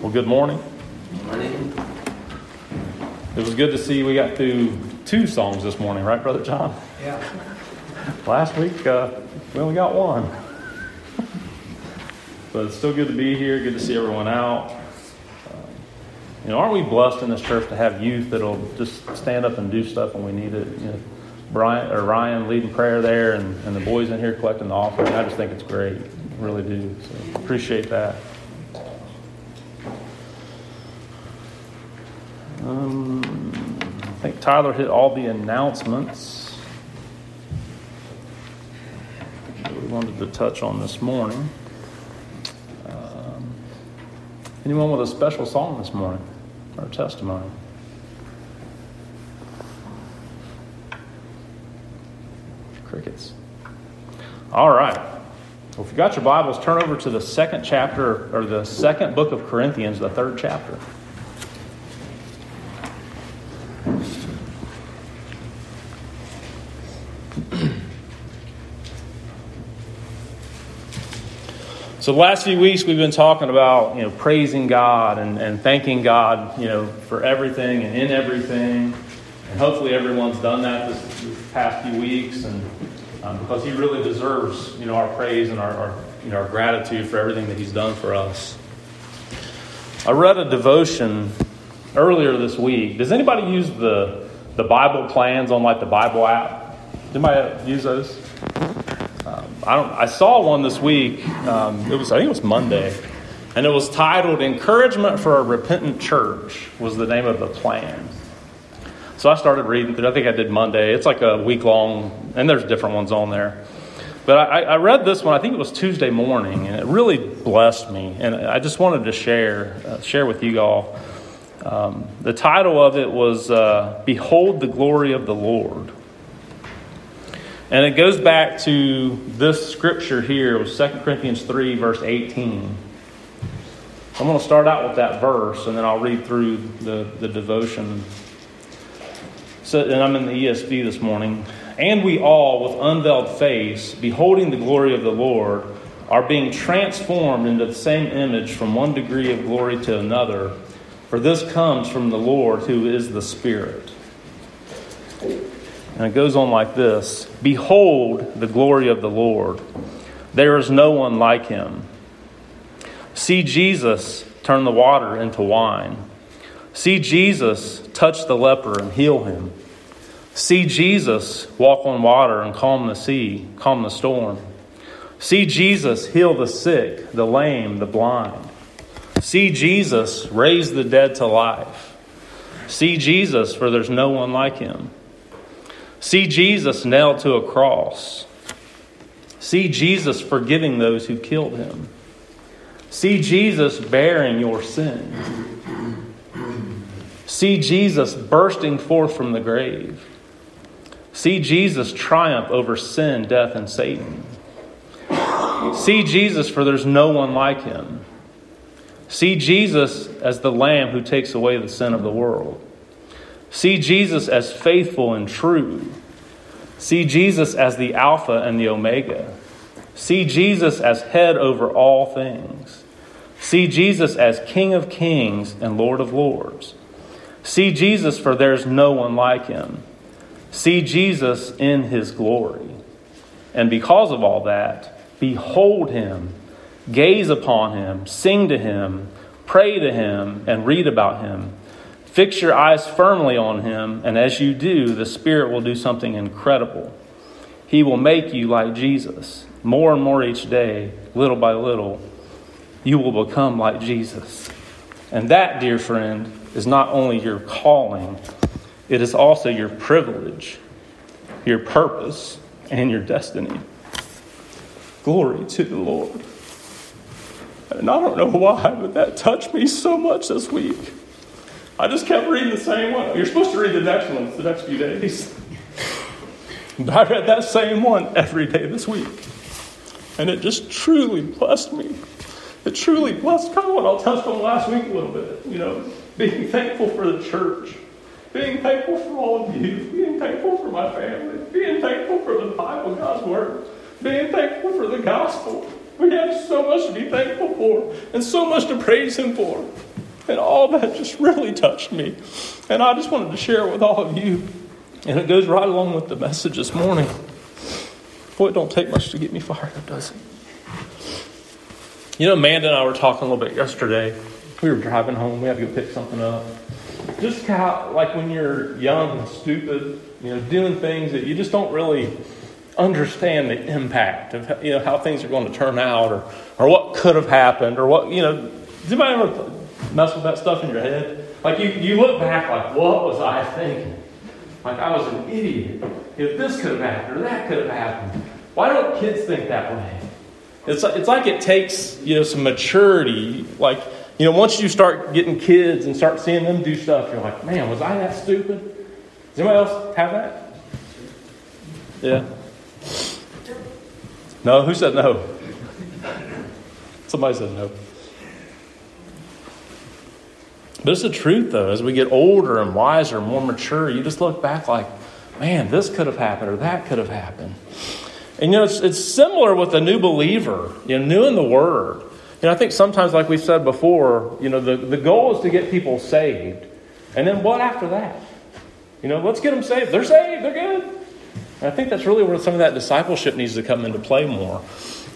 Well, good morning. Morning. It was good to see we got through two songs this morning, right, Brother John? Yeah. Last week, uh, we only got one. but it's still good to be here, good to see everyone out. Uh, you know, aren't we blessed in this church to have youth that'll just stand up and do stuff when we need it? You know, Brian or Ryan leading prayer there, and, and the boys in here collecting the offering. I just think it's great, really do. So appreciate that. Um, I think Tyler hit all the announcements that we wanted to touch on this morning. Um, anyone with a special song this morning or testimony? Crickets. All right. Well, if you got your Bibles, turn over to the second chapter or the second book of Corinthians, the third chapter. So the last few weeks we've been talking about you know praising God and, and thanking God you know for everything and in everything, and hopefully everyone's done that this, this past few weeks, and um, because He really deserves you know our praise and our, our you know our gratitude for everything that He's done for us. I read a devotion earlier this week. Does anybody use the the Bible plans on like the Bible app? Anybody use those? I don't. I saw one this week. Um, it was I think it was Monday, and it was titled "Encouragement for a Repentant Church." Was the name of the plan. So I started reading through. I think I did Monday. It's like a week long, and there's different ones on there. But I, I read this one. I think it was Tuesday morning, and it really blessed me. And I just wanted to share uh, share with you all. Um, the title of it was uh, "Behold the Glory of the Lord." And it goes back to this scripture here, was 2 Corinthians 3, verse 18. I'm going to start out with that verse, and then I'll read through the, the devotion. So, and I'm in the ESV this morning. And we all, with unveiled face, beholding the glory of the Lord, are being transformed into the same image from one degree of glory to another. For this comes from the Lord, who is the Spirit. And it goes on like this Behold the glory of the Lord. There is no one like him. See Jesus turn the water into wine. See Jesus touch the leper and heal him. See Jesus walk on water and calm the sea, calm the storm. See Jesus heal the sick, the lame, the blind. See Jesus raise the dead to life. See Jesus, for there's no one like him. See Jesus nailed to a cross. See Jesus forgiving those who killed him. See Jesus bearing your sin. See Jesus bursting forth from the grave. See Jesus triumph over sin, death, and Satan. See Jesus, for there's no one like him. See Jesus as the Lamb who takes away the sin of the world. See Jesus as faithful and true. See Jesus as the Alpha and the Omega. See Jesus as head over all things. See Jesus as King of kings and Lord of lords. See Jesus, for there's no one like him. See Jesus in his glory. And because of all that, behold him, gaze upon him, sing to him, pray to him, and read about him Fix your eyes firmly on him, and as you do, the Spirit will do something incredible. He will make you like Jesus. More and more each day, little by little, you will become like Jesus. And that, dear friend, is not only your calling, it is also your privilege, your purpose, and your destiny. Glory to the Lord. And I don't know why, but that touched me so much this week. I just kept reading the same one. You're supposed to read the next one the next few days. I read that same one every day this week. And it just truly blessed me. It truly blessed kind of what I'll touch on last week a little bit. You know, being thankful for the church, being thankful for all of you, being thankful for my family, being thankful for the Bible, God's Word, being thankful for the gospel. We have so much to be thankful for and so much to praise Him for. And all that just really touched me. And I just wanted to share it with all of you. And it goes right along with the message this morning. Boy, it don't take much to get me fired up, does it? You know, Amanda and I were talking a little bit yesterday. We were driving home. We had to go pick something up. Just how, like when you're young and stupid, you know, doing things that you just don't really understand the impact of you know how things are going to turn out or or what could have happened or what you know. Does anybody ever mess with that stuff in your head? Like you, you look back, like what was I thinking? Like I was an idiot. If this could have happened or that could have happened, why don't kids think that way? It's like, it's like it takes you know some maturity. Like you know, once you start getting kids and start seeing them do stuff, you're like, man, was I that stupid? Does anybody else have that? Yeah. No? Who said no? Somebody said no. But it's the truth, though. As we get older and wiser, and more mature, you just look back like, man, this could have happened or that could have happened. And you know, it's, it's similar with a new believer, you know, new in the Word. You know, I think sometimes, like we said before, you know, the, the goal is to get people saved. And then what after that? You know, let's get them saved. They're saved, they're good. And I think that's really where some of that discipleship needs to come into play more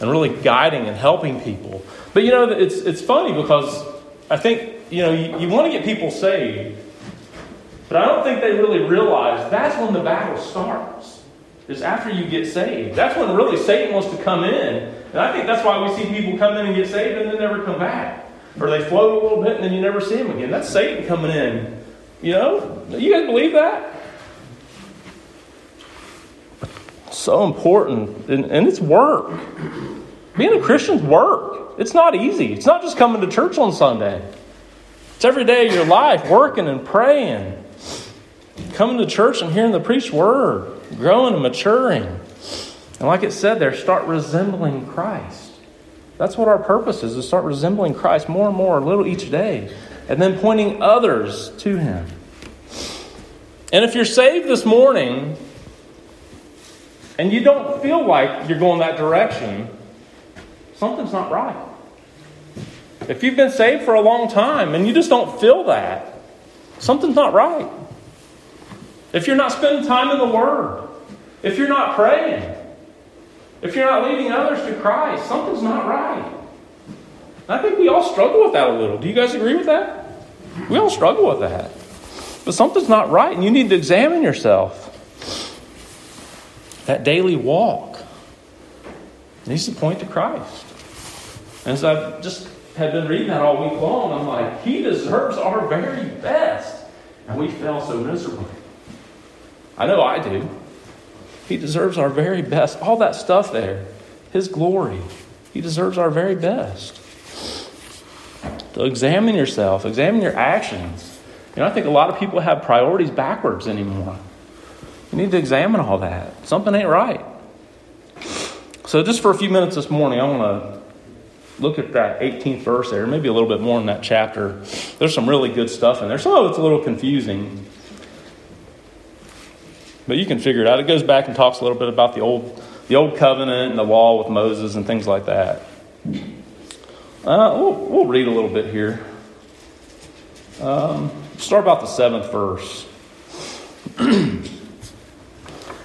and really guiding and helping people. But you know, it's, it's funny because I think, you know, you, you want to get people saved, but I don't think they really realize that's when the battle starts is after you get saved. That's when really Satan wants to come in. And I think that's why we see people come in and get saved and then never come back. Or they float a little bit and then you never see them again. That's Satan coming in. You know? You guys believe that? So important. And, and it's work. Being a Christian's work. It's not easy. It's not just coming to church on Sunday. It's every day of your life, working and praying, coming to church and hearing the preached word growing and maturing. And like it said there, start resembling Christ. That's what our purpose is, to start resembling Christ more and more, a little each day. And then pointing others to Him. And if you're saved this morning and you don't feel like you're going that direction, something's not right. If you've been saved for a long time and you just don't feel that, something's not right. If you're not spending time in the Word, if you're not praying, if you're not leading others to Christ, something's not right. I think we all struggle with that a little. Do you guys agree with that? We all struggle with that. But something's not right, and you need to examine yourself. That daily walk needs to point to Christ. And as I've just had been reading that all week long, I'm like, He deserves our very best. And we fell so miserably. I know I do. He deserves our very best. All that stuff there, His glory. He deserves our very best. So examine yourself, examine your actions. You know, I think a lot of people have priorities backwards anymore. You need to examine all that. Something ain't right. So, just for a few minutes this morning, I want to look at that 18th verse there, maybe a little bit more in that chapter. There's some really good stuff in there. Some of it's a little confusing. But you can figure it out. It goes back and talks a little bit about the old, the old covenant and the law with Moses and things like that. Uh, we'll, we'll, read a little bit here. Um, start about the seventh verse.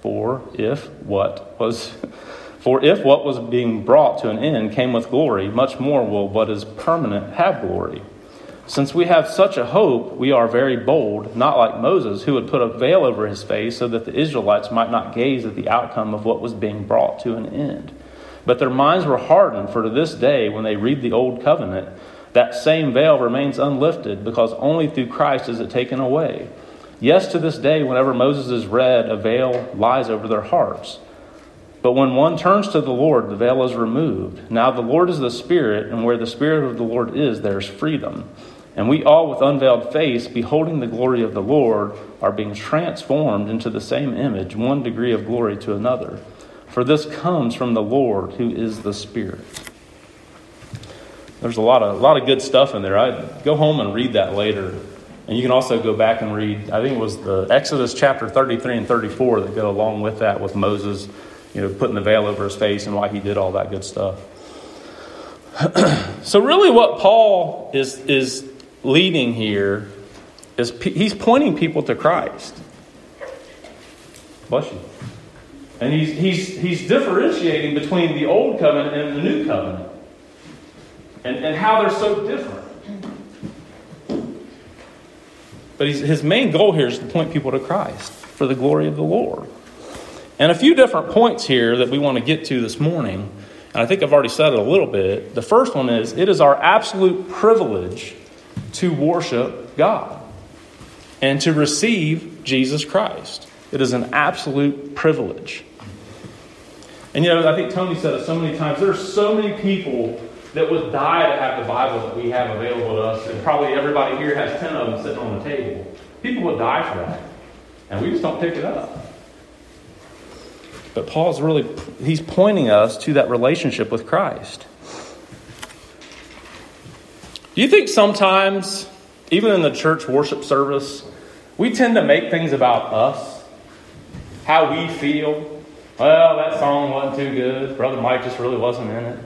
for if what was, for if what was being brought to an end came with glory, much more will what is permanent have glory. Since we have such a hope, we are very bold, not like Moses, who would put a veil over his face so that the Israelites might not gaze at the outcome of what was being brought to an end. But their minds were hardened, for to this day, when they read the Old Covenant, that same veil remains unlifted, because only through Christ is it taken away. Yes, to this day, whenever Moses is read, a veil lies over their hearts. But when one turns to the Lord, the veil is removed. Now the Lord is the Spirit, and where the Spirit of the Lord is, there is freedom. And we all, with unveiled face, beholding the glory of the Lord, are being transformed into the same image, one degree of glory to another. For this comes from the Lord, who is the Spirit. There's a lot of, a lot of good stuff in there. I go home and read that later. And you can also go back and read, I think it was the Exodus chapter 33 and 34 that go along with that, with Moses, you know, putting the veil over his face and why he did all that good stuff. so really what Paul is, is leading here is he's pointing people to Christ. Bless you. And he's, he's, he's differentiating between the old covenant and the new covenant. And, and how they're so different. But his main goal here is to point people to Christ for the glory of the Lord. And a few different points here that we want to get to this morning. And I think I've already said it a little bit. The first one is it is our absolute privilege to worship God and to receive Jesus Christ. It is an absolute privilege. And you know, I think Tony said it so many times. There are so many people that would die to have the Bible that we have available to us, and probably everybody here has 10 of them sitting on the table. People would die for that. And we just don't pick it up. But Paul's really, he's pointing us to that relationship with Christ. Do you think sometimes, even in the church worship service, we tend to make things about us? How we feel? Well, that song wasn't too good. Brother Mike just really wasn't in it.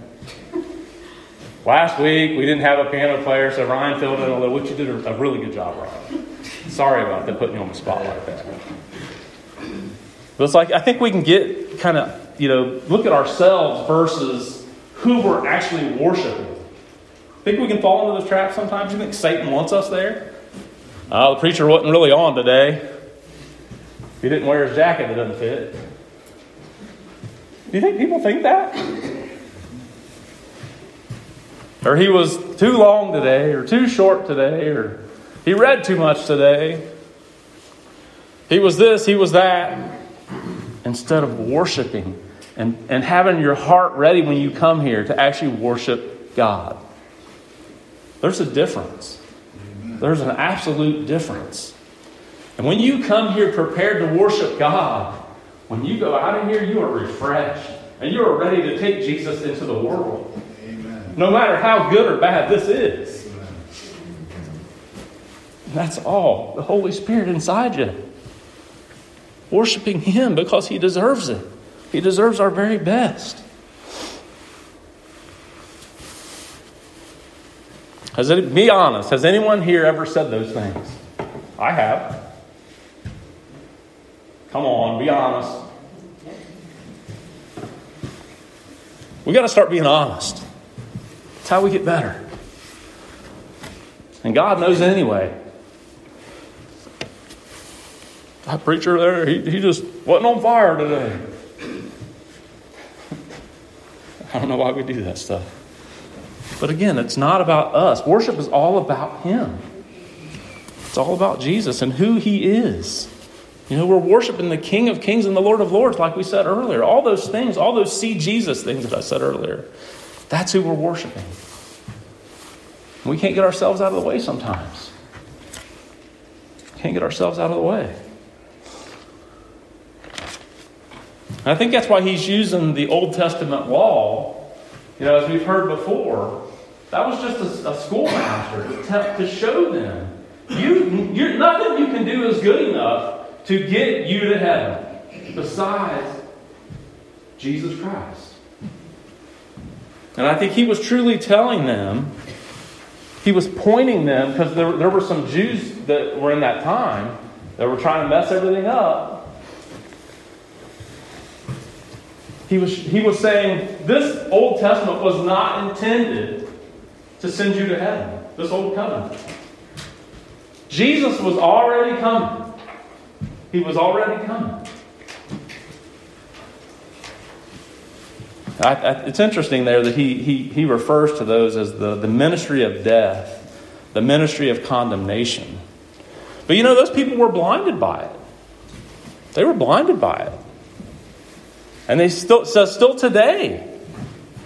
Last week, we didn't have a piano player, so Ryan filled in a little, which you did a really good job, Ryan. Sorry about that, putting you on the spot like that. But it's like, I think we can get kind of, you know, look at ourselves versus who we're actually worshiping. I Think we can fall into this trap sometimes? You think Satan wants us there? Uh, the preacher wasn't really on today. He didn't wear his jacket that doesn't fit. Do you think people think that? Or he was too long today, or too short today, or he read too much today. He was this, he was that. Instead of worshiping and, and having your heart ready when you come here to actually worship God. There's a difference. There's an absolute difference. And when you come here prepared to worship God, when you go out of here, you are refreshed and you are ready to take Jesus into the world. No matter how good or bad this is. That's all the Holy Spirit inside you. Worshiping Him because He deserves it. He deserves our very best. Has it, be honest, has anyone here ever said those things? I have. Come on, be honest. We got to start being honest. It's how we get better. And God knows it anyway. That preacher there, he, he just wasn't on fire today. I don't know why we do that stuff. But again, it's not about us. Worship is all about Him. It's all about Jesus and who He is. You know, we're worshiping the King of Kings and the Lord of Lords, like we said earlier. All those things, all those see Jesus things that I said earlier, that's who we're worshiping. We can't get ourselves out of the way sometimes. Can't get ourselves out of the way. And I think that's why he's using the Old Testament law you know, as we've heard before, that was just a, a schoolmaster to, to show them you, you're, nothing you can do is good enough to get you to heaven besides Jesus Christ. And I think he was truly telling them, he was pointing them, because there, there were some Jews that were in that time that were trying to mess everything up. He was, he was saying this Old Testament was not intended to send you to heaven, this old covenant. Jesus was already coming. He was already coming. I, I, it's interesting there that he, he, he refers to those as the, the ministry of death, the ministry of condemnation. But you know, those people were blinded by it. They were blinded by it. And they still, so still today,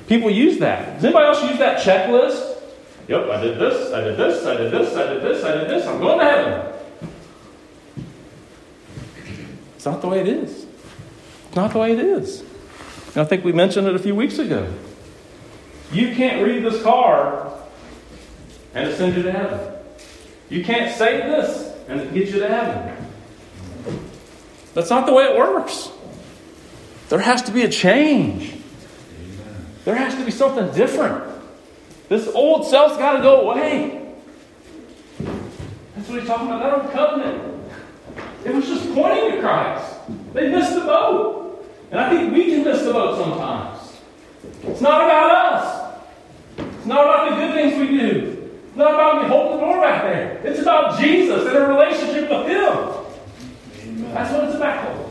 people use that. Does anybody else use that checklist? Yep, I did this, I did this, I did this, I did this, I did this, I'm going to heaven. It's not the way it is. It's not the way it is. And I think we mentioned it a few weeks ago. You can't read this card and it sends you to heaven. You can't say this and it gets you to heaven. That's not the way it works. There has to be a change. There has to be something different. This old self's got to go away. That's what he's talking about. That old covenant. It was just pointing to Christ. They missed the boat. And I think we can miss the boat sometimes. It's not about us. It's not about the good things we do. It's not about me holding the door back there. It's about Jesus and a relationship with Him. Amen. That's what it's about.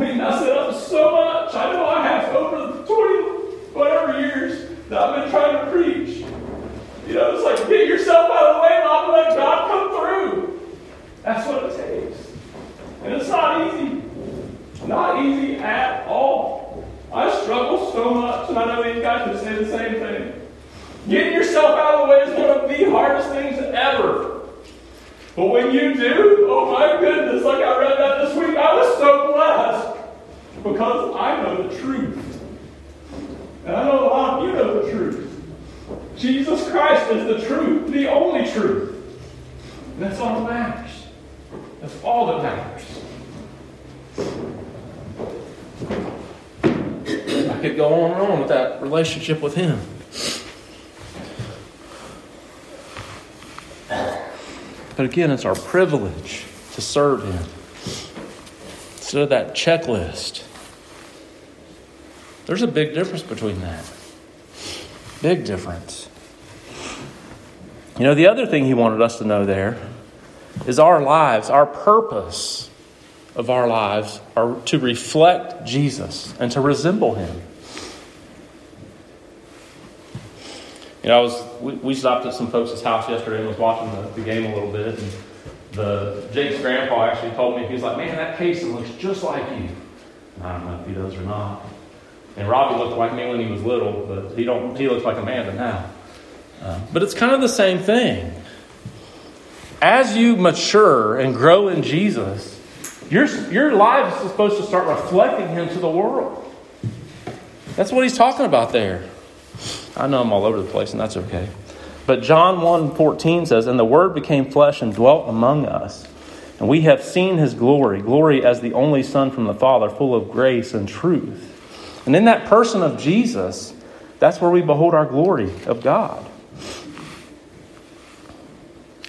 We mess it up so much. I know I have over 20 whatever years that I've been trying to preach. You know, it's like get yourself out of the way and I'll let God come through. That's what it takes. And it's not easy. Not easy at all. I struggle so much, and I know these guys would say the same thing. Getting yourself out of the way is one of the hardest things ever. But when you do, oh my goodness, like I read that this week, I was so blessed because I know the truth. And I know a lot of you know the truth. Jesus Christ is the truth, the only truth. And that's all that matters. That's all that matters. I could go on and on with that relationship with Him. But again, it's our privilege to serve Him. Instead of that checklist, there's a big difference between that. Big difference. You know, the other thing He wanted us to know there is our lives, our purpose of our lives are to reflect Jesus and to resemble Him. You know, I was we, we stopped at some folks' house yesterday and was watching the, the game a little bit, and the Jake's grandpa actually told me he was like, "Man, that Casey looks just like you." And I don't know if he does or not. And Robbie looked like me when he was little, but he don't. He looks like Amanda now. Uh, but it's kind of the same thing. As you mature and grow in Jesus, your your life is supposed to start reflecting Him to the world. That's what he's talking about there. I know I'm all over the place, and that's okay. But John 1 14 says, And the Word became flesh and dwelt among us. And we have seen his glory, glory as the only Son from the Father, full of grace and truth. And in that person of Jesus, that's where we behold our glory of God.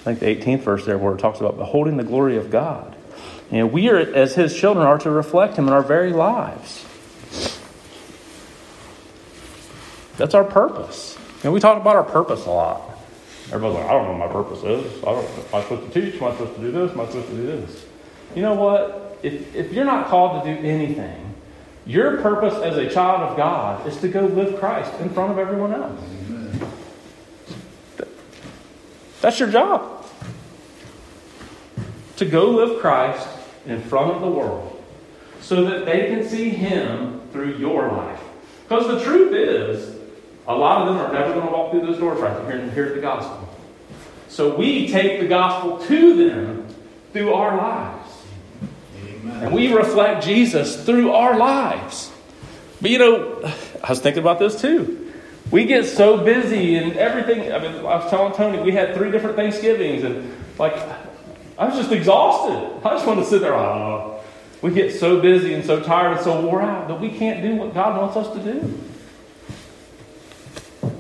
I think the 18th verse there where it talks about beholding the glory of God. And we are, as his children, are to reflect him in our very lives. That's our purpose. And we talk about our purpose a lot. Everybody's like, I don't know what my purpose is. I don't, am I supposed to teach? Am I supposed to do this? Am I supposed to do this? You know what? If, if you're not called to do anything, your purpose as a child of God is to go live Christ in front of everyone else. That's your job. To go live Christ in front of the world so that they can see Him through your life. Because the truth is, a lot of them are never going to walk through those doors right here and hear the gospel. So we take the gospel to them through our lives. Amen. And we reflect Jesus through our lives. But you know, I was thinking about this too. We get so busy and everything. I mean, I was telling Tony, we had three different Thanksgivings, and like, I was just exhausted. I just wanted to sit there. Oh, we get so busy and so tired and so wore out that we can't do what God wants us to do.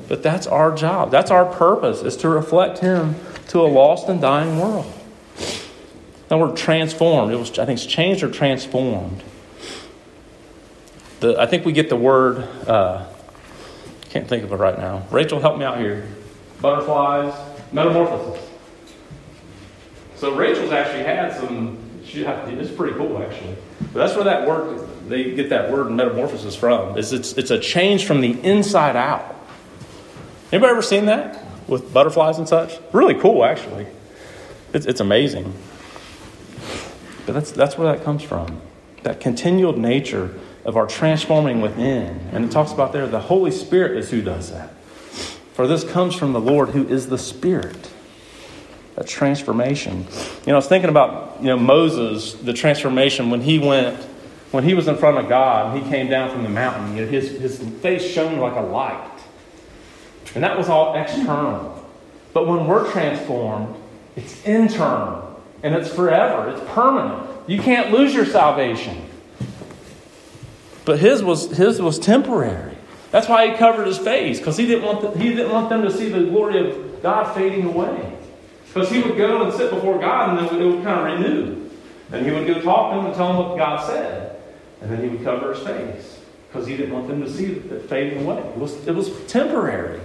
But that's our job. That's our purpose, is to reflect Him to a lost and dying world. That word transformed, it was, I think it's changed or transformed. The, I think we get the word, uh, can't think of it right now. Rachel, help me out here. Butterflies, metamorphosis. So Rachel's actually had some, she, it's pretty cool actually. But that's where that word, they get that word metamorphosis from. Is it's, it's a change from the inside out. Anybody ever seen that with butterflies and such? Really cool, actually. It's, it's amazing. But that's, that's where that comes from. That continual nature of our transforming within. And it talks about there the Holy Spirit is who does that. For this comes from the Lord who is the Spirit. A transformation. You know, I was thinking about, you know, Moses, the transformation when he went, when he was in front of God he came down from the mountain, you know, his, his face shone like a light. And that was all external. But when we're transformed, it's internal and it's forever, it's permanent. You can't lose your salvation. But his was, his was temporary. That's why he covered his face, because he, didn't want he didn't want them to see the glory of God fading away. Because he would go and sit before God and then it would kind of renew. And he would go talk to them and tell them what God said. And then he would cover his face because he didn't want them to see it fading away. It was, it was temporary,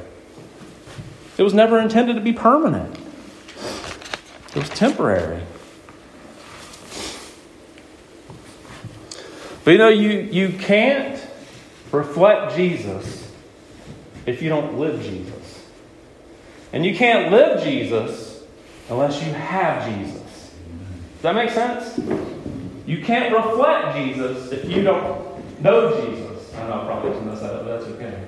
it was never intended to be permanent, it was temporary. But you know, you, you can't reflect Jesus if you don't live Jesus. And you can't live Jesus unless you have Jesus. Does that make sense? You can't reflect Jesus if you don't know Jesus. I know I probably just messed that up, but that's okay.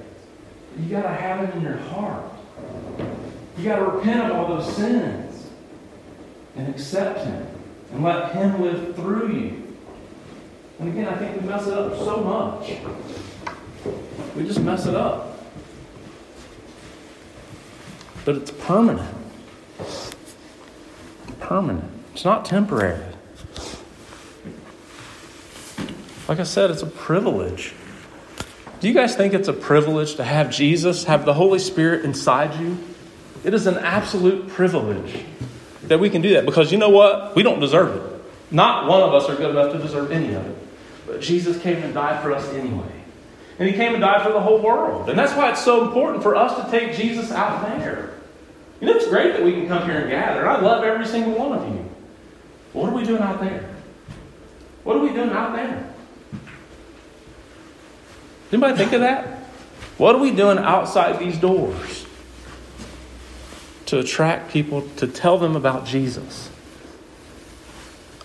You got to have it in your heart. You got to repent of all those sins and accept Him and let Him live through you. And again, I think we mess it up so much. We just mess it up. But it's permanent. Permanent. It's not temporary. Like I said, it's a privilege. Do you guys think it's a privilege to have Jesus, have the Holy Spirit inside you? It is an absolute privilege that we can do that because you know what? We don't deserve it. Not one of us are good enough to deserve any of it. But Jesus came and died for us anyway. And he came and died for the whole world. And that's why it's so important for us to take Jesus out there. You know, it's great that we can come here and gather. And I love every single one of you. What are we doing out there? What are we doing out there? Anybody think of that? What are we doing outside these doors to attract people, to tell them about Jesus?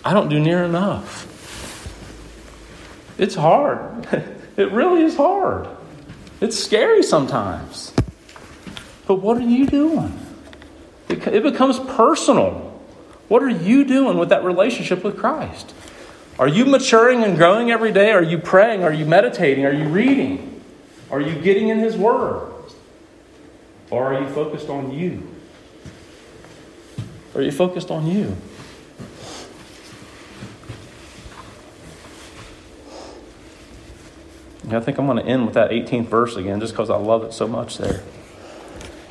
I don't do near enough. It's hard. it really is hard. It's scary sometimes. But what are you doing? It, becomes personal. What are you doing with that relationship with Christ? Are you maturing and growing every day? Are you praying? Are you meditating? Are you reading? Are you getting in His Word? Or are you focused on you? Are you focused on you? I think I'm going to end with that 18th verse again just because I love it so much there.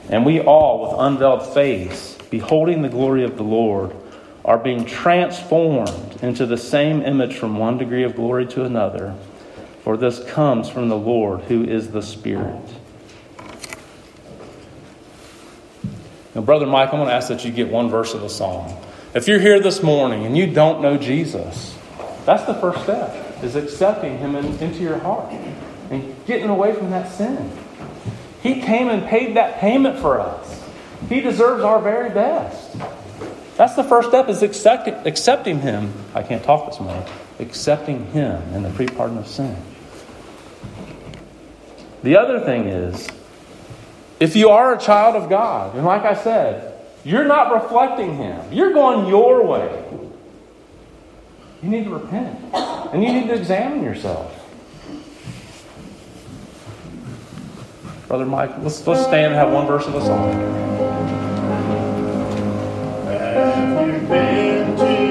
And we all, with unveiled face, beholding the glory of the Lord, are being transformed into the same image from one degree of glory to another. For this comes from the Lord, who is the Spirit. Now, Brother Mike, I'm going to ask that you get one verse of the song. If you're here this morning and you don't know Jesus, that's the first step is accepting Him in, into your heart and getting away from that sin. He came and paid that payment for us. He deserves our very best. That's the first step is accepting, accepting Him. I can't talk this morning. Accepting Him and the free pardon of sin. The other thing is, if you are a child of God, and like I said, you're not reflecting Him, you're going your way. You need to repent. And you need to examine yourself. Brother Mike, let's, let's stand and have one verse of the song you've been to